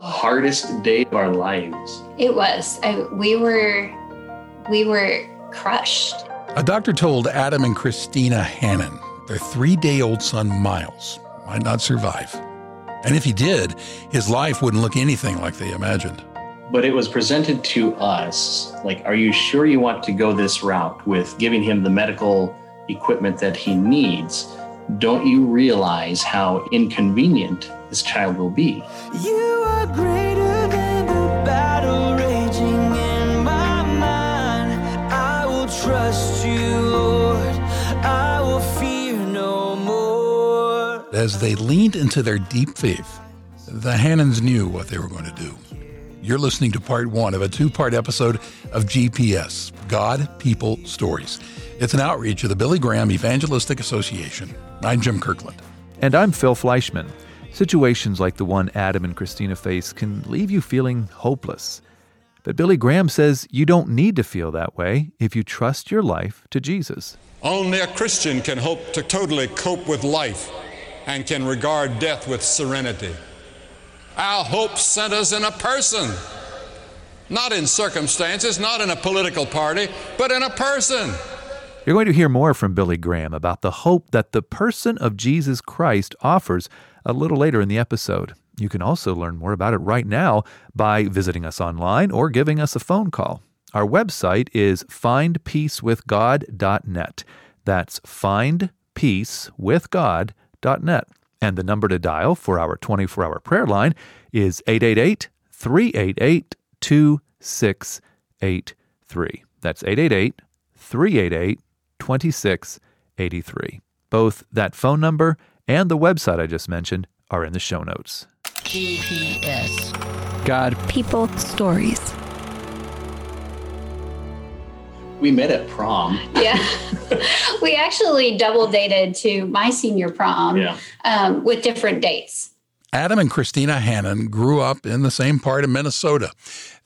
hardest day of our lives. It was. I, we were we were crushed. A doctor told Adam and Christina Hannon their three-day-old son Miles might not survive. And if he did, his life wouldn't look anything like they imagined. But it was presented to us like, are you sure you want to go this route with giving him the medical equipment that he needs? Don't you realize how inconvenient this child will be? You are greater than the battle raging in my mind. I will trust you, Lord. I will fear no more. As they leaned into their deep faith, the Hannons knew what they were going to do. You're listening to part one of a two part episode of GPS God, People, Stories. It's an outreach of the Billy Graham Evangelistic Association. I'm Jim Kirkland. And I'm Phil Fleischman. Situations like the one Adam and Christina face can leave you feeling hopeless. But Billy Graham says you don't need to feel that way if you trust your life to Jesus. Only a Christian can hope to totally cope with life and can regard death with serenity. Our hope centers in a person, not in circumstances, not in a political party, but in a person. You're going to hear more from Billy Graham about the hope that the person of Jesus Christ offers a little later in the episode. You can also learn more about it right now by visiting us online or giving us a phone call. Our website is findpeacewithgod.net. That's findpeacewithgod.net. And the number to dial for our 24 hour prayer line is 888 388 2683. That's 888 388 2683. Both that phone number and the website I just mentioned are in the show notes. GPS God, people, stories. We met at prom. Yeah. we actually double dated to my senior prom yeah. um, with different dates. Adam and Christina Hannon grew up in the same part of Minnesota.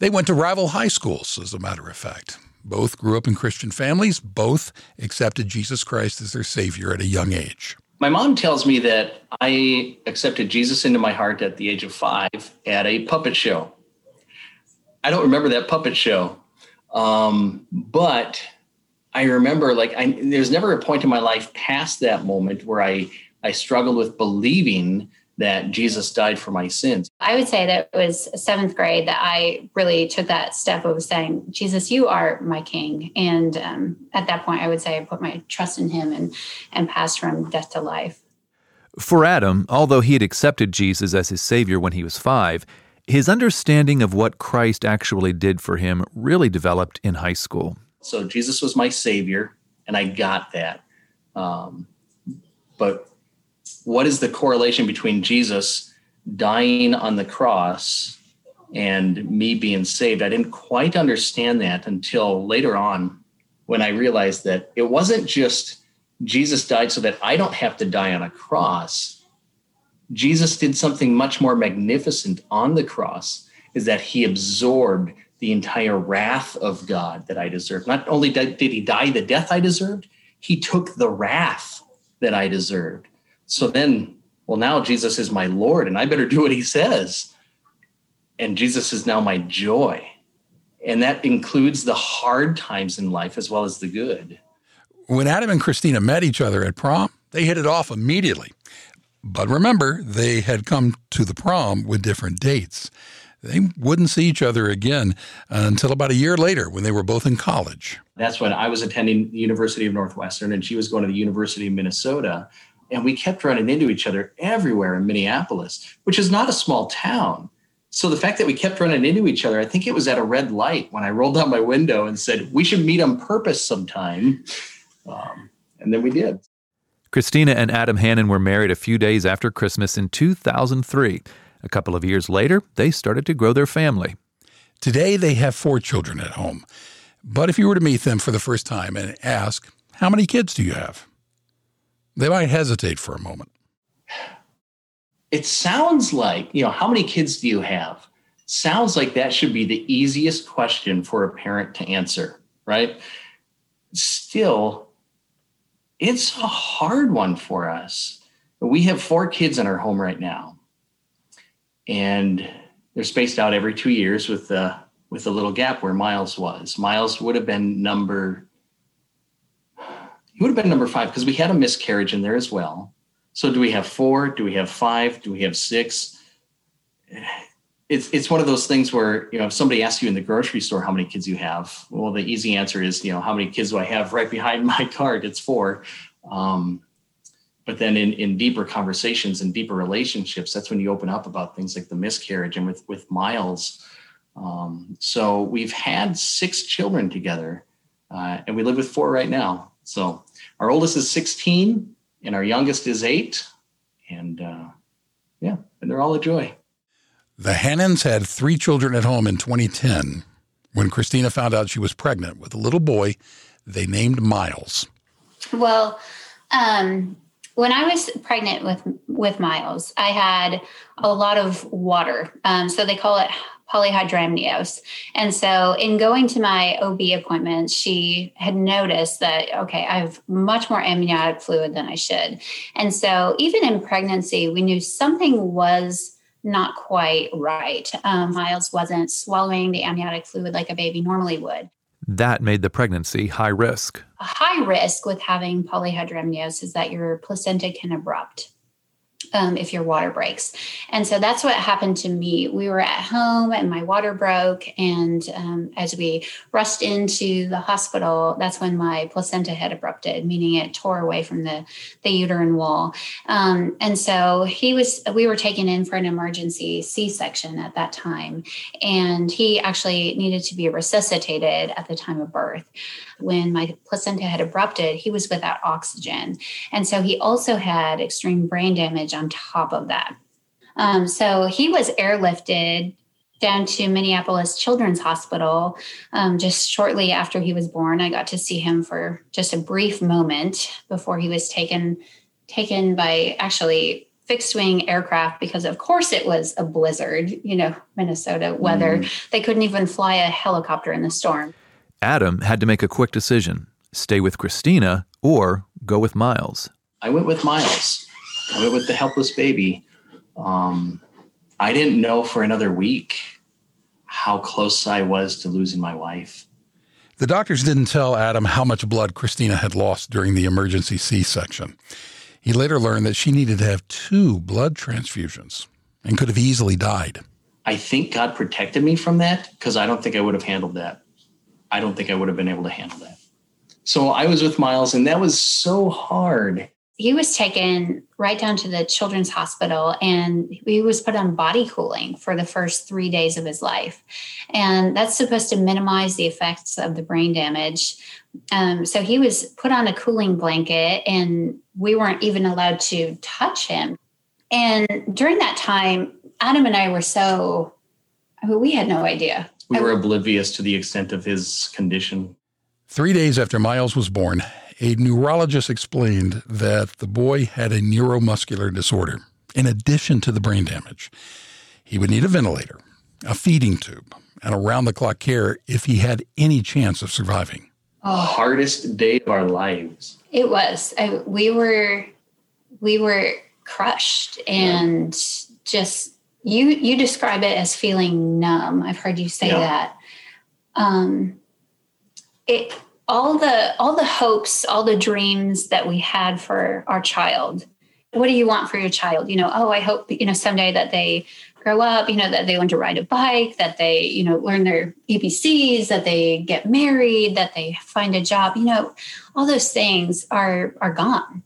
They went to rival high schools, as a matter of fact. Both grew up in Christian families. Both accepted Jesus Christ as their Savior at a young age. My mom tells me that I accepted Jesus into my heart at the age of five at a puppet show. I don't remember that puppet show, um, but I remember like I, there's never a point in my life past that moment where I I struggled with believing that Jesus died for my sins. I would say that it was seventh grade that I really took that step of saying, Jesus, you are my king. And um, at that point, I would say I put my trust in him and, and passed from death to life. For Adam, although he had accepted Jesus as his Savior when he was five, his understanding of what Christ actually did for him really developed in high school. So Jesus was my Savior, and I got that. Um, but what is the correlation between Jesus dying on the cross and me being saved? I didn't quite understand that until later on when I realized that it wasn't just Jesus died so that I don't have to die on a cross. Jesus did something much more magnificent on the cross, is that he absorbed the entire wrath of God that I deserved. Not only did he die the death I deserved, he took the wrath that I deserved. So then, well, now Jesus is my Lord and I better do what he says. And Jesus is now my joy. And that includes the hard times in life as well as the good. When Adam and Christina met each other at prom, they hit it off immediately. But remember, they had come to the prom with different dates. They wouldn't see each other again until about a year later when they were both in college. That's when I was attending the University of Northwestern and she was going to the University of Minnesota and we kept running into each other everywhere in Minneapolis, which is not a small town. So the fact that we kept running into each other, I think it was at a red light when I rolled down my window and said, We should meet on purpose sometime. Um, and then we did. Christina and Adam Hannon were married a few days after Christmas in 2003. A couple of years later, they started to grow their family. Today, they have four children at home. But if you were to meet them for the first time and ask, How many kids do you have? They might hesitate for a moment. It sounds like, you know, how many kids do you have? Sounds like that should be the easiest question for a parent to answer, right? Still, it's a hard one for us. We have four kids in our home right now. And they're spaced out every two years with the with a little gap where Miles was. Miles would have been number he would have been number five because we had a miscarriage in there as well. So do we have four? Do we have five? Do we have six? It's it's one of those things where you know if somebody asks you in the grocery store how many kids you have, well the easy answer is you know how many kids do I have right behind my card? It's four. Um, but then in, in deeper conversations and deeper relationships, that's when you open up about things like the miscarriage and with with Miles. Um, so we've had six children together, uh, and we live with four right now. So our oldest is 16 and our youngest is eight. And uh, yeah, and they're all a joy. The Hannons had three children at home in 2010. When Christina found out she was pregnant with a little boy, they named Miles. Well, um, when I was pregnant with with Miles, I had a lot of water. Um, so they call it polyhydramnios. And so, in going to my OB appointment, she had noticed that, okay, I have much more amniotic fluid than I should. And so, even in pregnancy, we knew something was not quite right. Um, Miles wasn't swallowing the amniotic fluid like a baby normally would. That made the pregnancy high risk. A high risk with having polyhydramnios is that your placenta can erupt um, if your water breaks. And so that's what happened to me. We were at home and my water broke. And um, as we rushed into the hospital, that's when my placenta had abrupted, meaning it tore away from the, the uterine wall. Um, and so he was, we were taken in for an emergency C section at that time. And he actually needed to be resuscitated at the time of birth when my placenta had abrupted, he was without oxygen. And so he also had extreme brain damage on top of that. Um, so he was airlifted down to Minneapolis Children's Hospital um, just shortly after he was born. I got to see him for just a brief moment before he was taken taken by actually fixed wing aircraft because of course it was a blizzard, you know, Minnesota weather. Mm. They couldn't even fly a helicopter in the storm. Adam had to make a quick decision stay with Christina or go with Miles. I went with Miles. I went with the helpless baby. Um, I didn't know for another week how close I was to losing my wife. The doctors didn't tell Adam how much blood Christina had lost during the emergency C section. He later learned that she needed to have two blood transfusions and could have easily died. I think God protected me from that because I don't think I would have handled that. I don't think I would have been able to handle that. So I was with Miles, and that was so hard. He was taken right down to the children's hospital and he was put on body cooling for the first three days of his life. And that's supposed to minimize the effects of the brain damage. Um, so he was put on a cooling blanket and we weren't even allowed to touch him. And during that time, Adam and I were so, I mean, we had no idea we were oblivious to the extent of his condition. Three days after Miles was born, a neurologist explained that the boy had a neuromuscular disorder in addition to the brain damage. He would need a ventilator, a feeding tube, and around the clock care if he had any chance of surviving. Oh, hardest day of our lives. It was. I, we were we were crushed and yeah. just you you describe it as feeling numb i've heard you say yeah. that um it all the all the hopes all the dreams that we had for our child what do you want for your child you know oh i hope you know someday that they grow up you know that they learn to ride a bike that they you know learn their abcs that they get married that they find a job you know all those things are are gone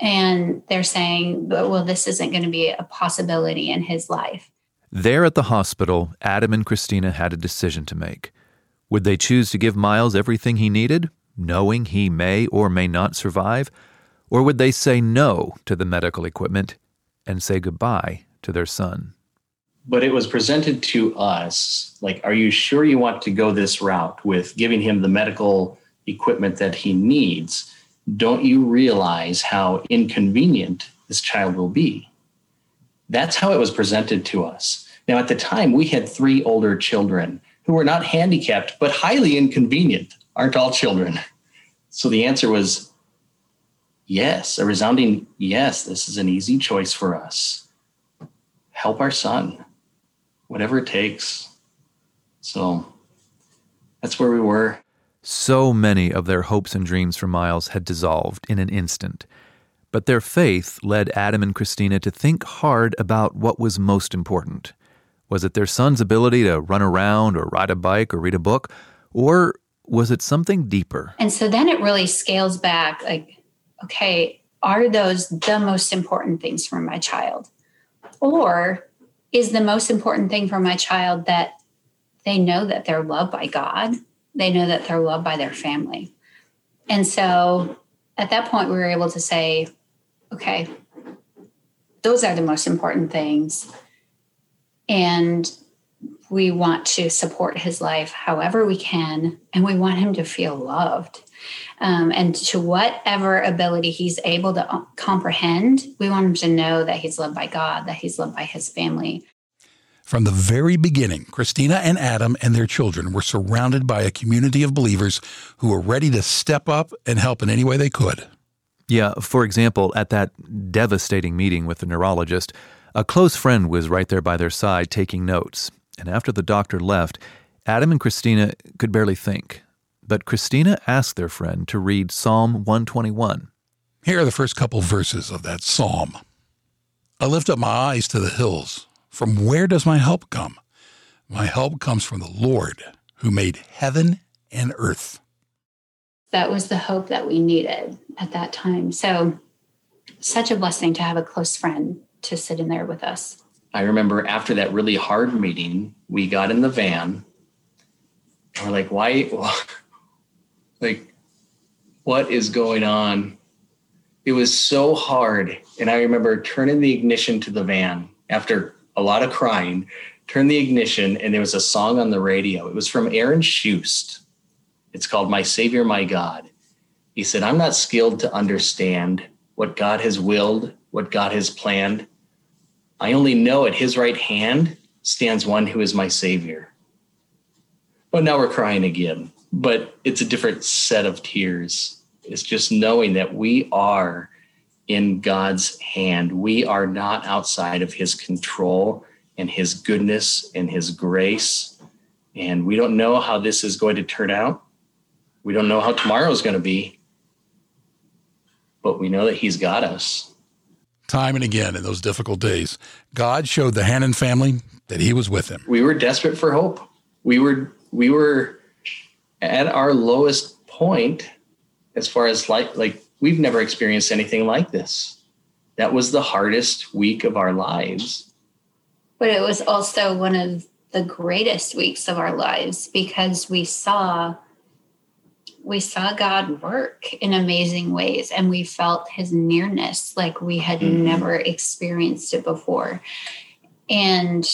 and they're saying, well, this isn't going to be a possibility in his life. There at the hospital, Adam and Christina had a decision to make. Would they choose to give Miles everything he needed, knowing he may or may not survive? Or would they say no to the medical equipment and say goodbye to their son? But it was presented to us like, are you sure you want to go this route with giving him the medical equipment that he needs? don't you realize how inconvenient this child will be? That's how it was presented to us. Now, at the time, we had three older children who were not handicapped, but highly inconvenient. Aren't all children? So the answer was yes, a resounding yes, this is an easy choice for us. Help our son. whatever it takes. So that's where we were. So many of their hopes and dreams for Miles had dissolved in an instant. But their faith led Adam and Christina to think hard about what was most important. Was it their son's ability to run around or ride a bike or read a book? Or was it something deeper? And so then it really scales back like, okay, are those the most important things for my child? Or is the most important thing for my child that they know that they're loved by God? They know that they're loved by their family. And so at that point, we were able to say, okay, those are the most important things. And we want to support his life however we can, and we want him to feel loved. Um, and to whatever ability he's able to uh, comprehend, we want him to know that he's loved by God, that he's loved by his family. From the very beginning, Christina and Adam and their children were surrounded by a community of believers who were ready to step up and help in any way they could. Yeah, for example, at that devastating meeting with the neurologist, a close friend was right there by their side taking notes. And after the doctor left, Adam and Christina could barely think. But Christina asked their friend to read Psalm 121. Here are the first couple verses of that psalm. I lift up my eyes to the hills. From where does my help come? My help comes from the Lord who made heaven and earth. That was the hope that we needed at that time. So, such a blessing to have a close friend to sit in there with us. I remember after that really hard meeting, we got in the van. And we're like, why? Like, what is going on? It was so hard. And I remember turning the ignition to the van after a lot of crying, turned the ignition, and there was a song on the radio. It was from Aaron Shust. It's called My Savior, My God. He said, I'm not skilled to understand what God has willed, what God has planned. I only know at his right hand stands one who is my Savior. But now we're crying again, but it's a different set of tears. It's just knowing that we are in God's hand. We are not outside of his control and his goodness and his grace. And we don't know how this is going to turn out. We don't know how tomorrow is going to be, but we know that he's got us. Time and again in those difficult days, God showed the Hannon family that he was with them. We were desperate for hope. We were we were at our lowest point as far as like like we've never experienced anything like this. That was the hardest week of our lives. But it was also one of the greatest weeks of our lives because we saw we saw God work in amazing ways and we felt his nearness like we had mm-hmm. never experienced it before. And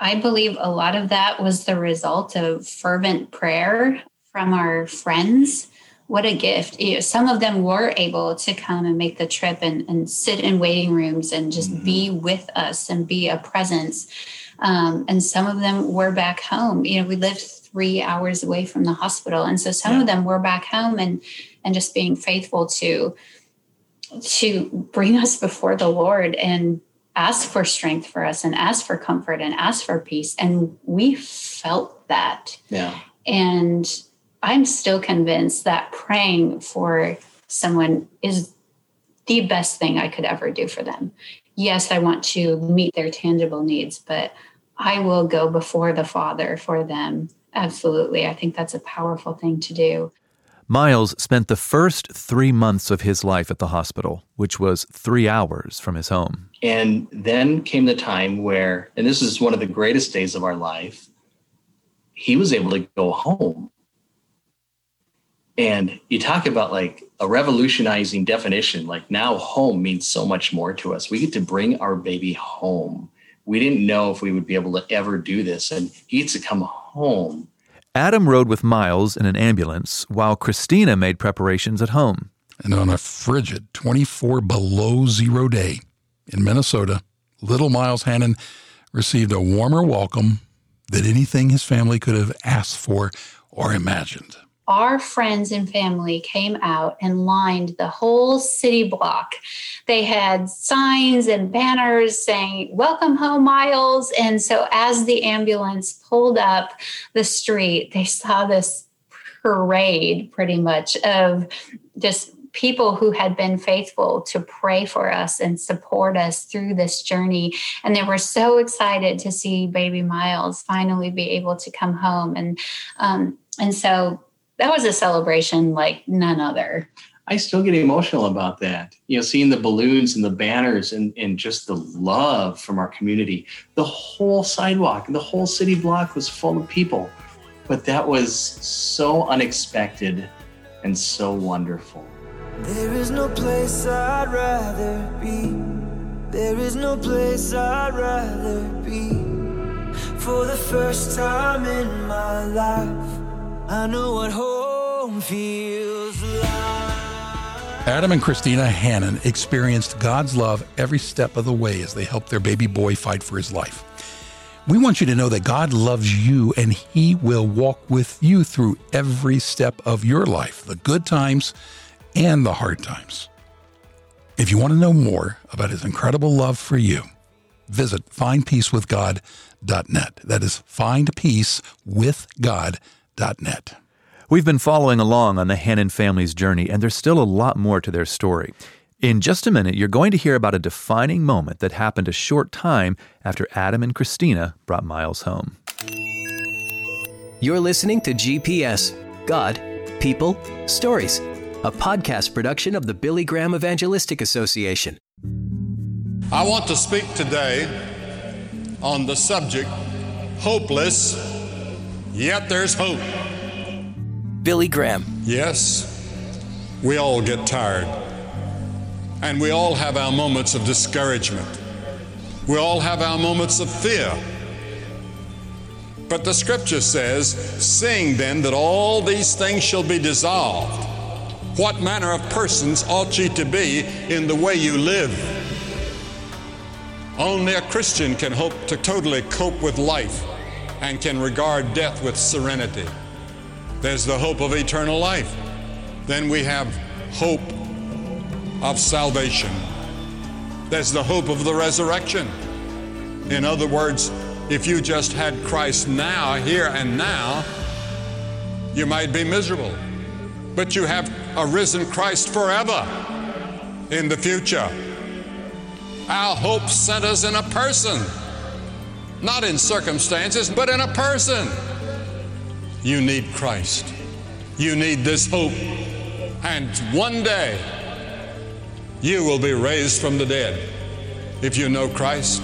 I believe a lot of that was the result of fervent prayer from our friends. What a gift. You know, some of them were able to come and make the trip and, and sit in waiting rooms and just mm-hmm. be with us and be a presence. Um, and some of them were back home. You know, we lived three hours away from the hospital. And so some yeah. of them were back home and and just being faithful to to bring us before the lord and ask for strength for us and ask for comfort and ask for peace. And we felt that. Yeah. And i'm still convinced that praying for someone is the best thing i could ever do for them. Yes i want to meet their tangible needs but i will go before the father for them Absolutely. I think that's a powerful thing to do. Miles spent the first three months of his life at the hospital, which was three hours from his home. And then came the time where, and this is one of the greatest days of our life, he was able to go home. And you talk about like a revolutionizing definition, like now home means so much more to us. We get to bring our baby home. We didn't know if we would be able to ever do this. And he had to come home. Adam rode with Miles in an ambulance while Christina made preparations at home. And on a frigid 24 below zero day in Minnesota, little Miles Hannon received a warmer welcome than anything his family could have asked for or imagined. Our friends and family came out and lined the whole city block. They had signs and banners saying, Welcome home, Miles. And so as the ambulance pulled up the street, they saw this parade pretty much of just people who had been faithful to pray for us and support us through this journey. And they were so excited to see baby Miles finally be able to come home. And um, and so that was a celebration like none other. I still get emotional about that. You know, seeing the balloons and the banners and, and just the love from our community. The whole sidewalk, the whole city block was full of people. But that was so unexpected and so wonderful. There is no place I'd rather be. There is no place I'd rather be. For the first time in my life, I know what home feels like. Adam and Christina Hannon experienced God's love every step of the way as they helped their baby boy fight for his life. We want you to know that God loves you and He will walk with you through every step of your life, the good times and the hard times. If you want to know more about His incredible love for you, visit findpeacewithgod.net. That is findpeacewithgod.net. We've been following along on the Hannon family's journey, and there's still a lot more to their story. In just a minute, you're going to hear about a defining moment that happened a short time after Adam and Christina brought Miles home. You're listening to GPS God, People, Stories a podcast production of the Billy Graham Evangelistic Association. I want to speak today on the subject hopeless, yet there's hope. Billy Graham. Yes, we all get tired. And we all have our moments of discouragement. We all have our moments of fear. But the scripture says, Seeing then that all these things shall be dissolved, what manner of persons ought ye to be in the way you live? Only a Christian can hope to totally cope with life and can regard death with serenity. There's the hope of eternal life. Then we have hope of salvation. There's the hope of the resurrection. In other words, if you just had Christ now, here and now, you might be miserable but you have a risen Christ forever in the future. Our hope centers in a person, not in circumstances, but in a person. You need Christ. You need this hope. And one day, you will be raised from the dead if you know Christ.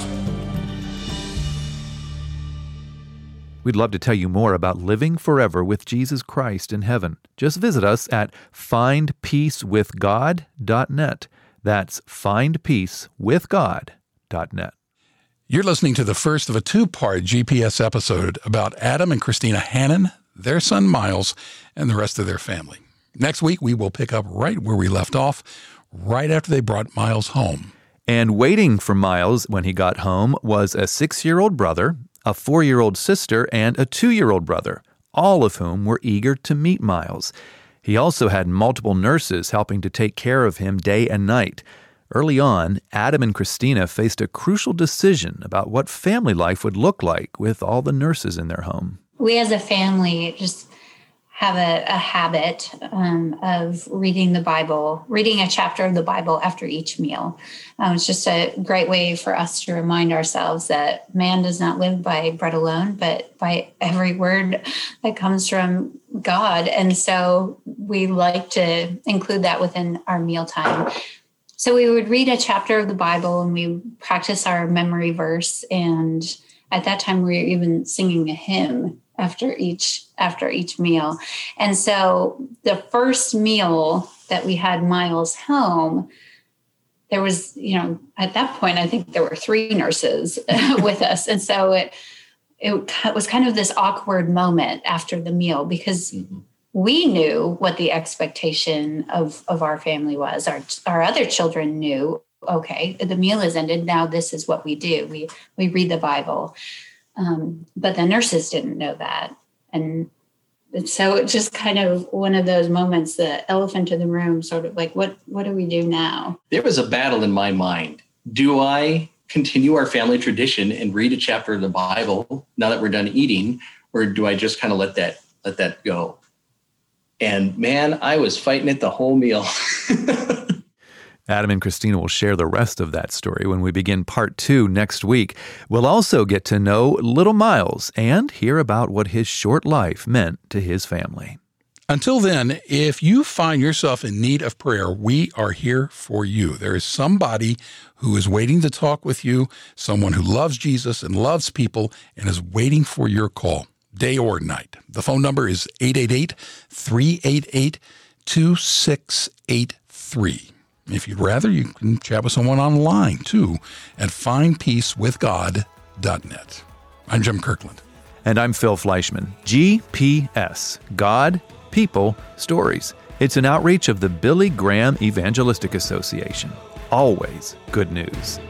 We'd love to tell you more about living forever with Jesus Christ in heaven. Just visit us at findpeacewithgod.net. That's findpeacewithgod.net. You're listening to the first of a two part GPS episode about Adam and Christina Hannon, their son Miles, and the rest of their family. Next week, we will pick up right where we left off, right after they brought Miles home. And waiting for Miles when he got home was a six year old brother a four year old sister, and a two year old brother, all of whom were eager to meet Miles. He also had multiple nurses helping to take care of him day and night. Early on, Adam and Christina faced a crucial decision about what family life would look like with all the nurses in their home. We as a family just have a, a habit um, of reading the Bible, reading a chapter of the Bible after each meal. Um, it's just a great way for us to remind ourselves that man does not live by bread alone, but by every word that comes from God. And so we like to include that within our mealtime. So we would read a chapter of the Bible and we practice our memory verse. And at that time, we were even singing a hymn after each after each meal. And so the first meal that we had Miles home, there was, you know, at that point I think there were three nurses with us. And so it it was kind of this awkward moment after the meal because mm-hmm. We knew what the expectation of of our family was. Our our other children knew, okay, the meal is ended. Now this is what we do. We we read the Bible. Um, but the nurses didn't know that. And so it's just kind of one of those moments, the elephant in the room, sort of like, what what do we do now? There was a battle in my mind. Do I continue our family tradition and read a chapter of the Bible now that we're done eating, or do I just kind of let that let that go? And man, I was fighting it the whole meal. Adam and Christina will share the rest of that story when we begin part two next week. We'll also get to know little Miles and hear about what his short life meant to his family. Until then, if you find yourself in need of prayer, we are here for you. There is somebody who is waiting to talk with you, someone who loves Jesus and loves people and is waiting for your call, day or night. The phone number is 888 388 2683. If you'd rather, you can chat with someone online too at findpeacewithgod.net. I'm Jim Kirkland. And I'm Phil Fleischman. GPS God, People, Stories. It's an outreach of the Billy Graham Evangelistic Association. Always good news.